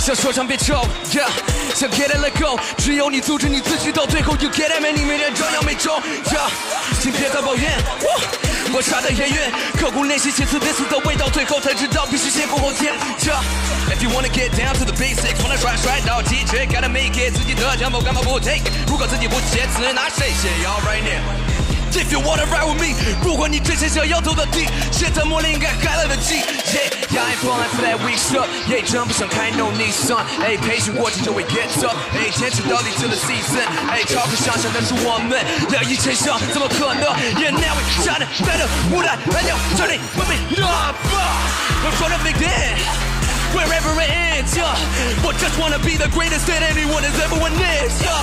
想说唱别抽，yeah，想 get it let go，只有你阻止你自己到最后，you get it man，你每天照样没中，yeah，请别再抱怨，我差的也远，刻苦练习写词，this is 的味道，最后才知道必须先苦后甜，yeah。If you wanna get down to the basics，wanna 甩甩到极致，gotta make it，自己的 tempo 干嘛不 take？如果自己不写词，那谁写？All right now。If you wanna ride with me，如果你真心想要走到底，现在磨练应该还来得及。Yeah, yeah, I ain't falling for that weak stuff. Yeah，真不想开 no need son。哎，培训过程就会 get up。哎，坚持到底 till the season。哎，超乎想象的是我们两亿千上，怎么可能？Yeah, now we shining better。舞台还要 turn it with me up。I'm trying to make that wherever it ends. Yeah, but just wanna be the greatest that anyone has ever witnessed. Yeah,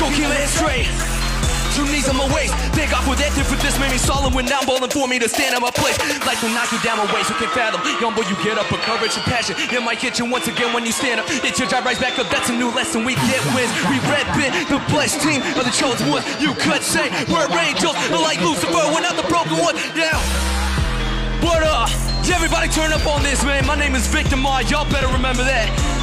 go kill it straight two knees on my waist. Thank God for that difference. This made me solemn when I'm bowling for me to stand in my place. Life will knock you down my waist, you can't fathom. Young boy, you get up with courage and passion. In my kitchen once again when you stand up. It's your job right back up. That's a new lesson. We get wins. We rep it. The blessed team of the chosen ones. You could say we're angels, but like Lucifer. We're not the broken ones. Yeah. What up? Everybody turn up on this, man. My name is Victor Ma. Y'all better remember that.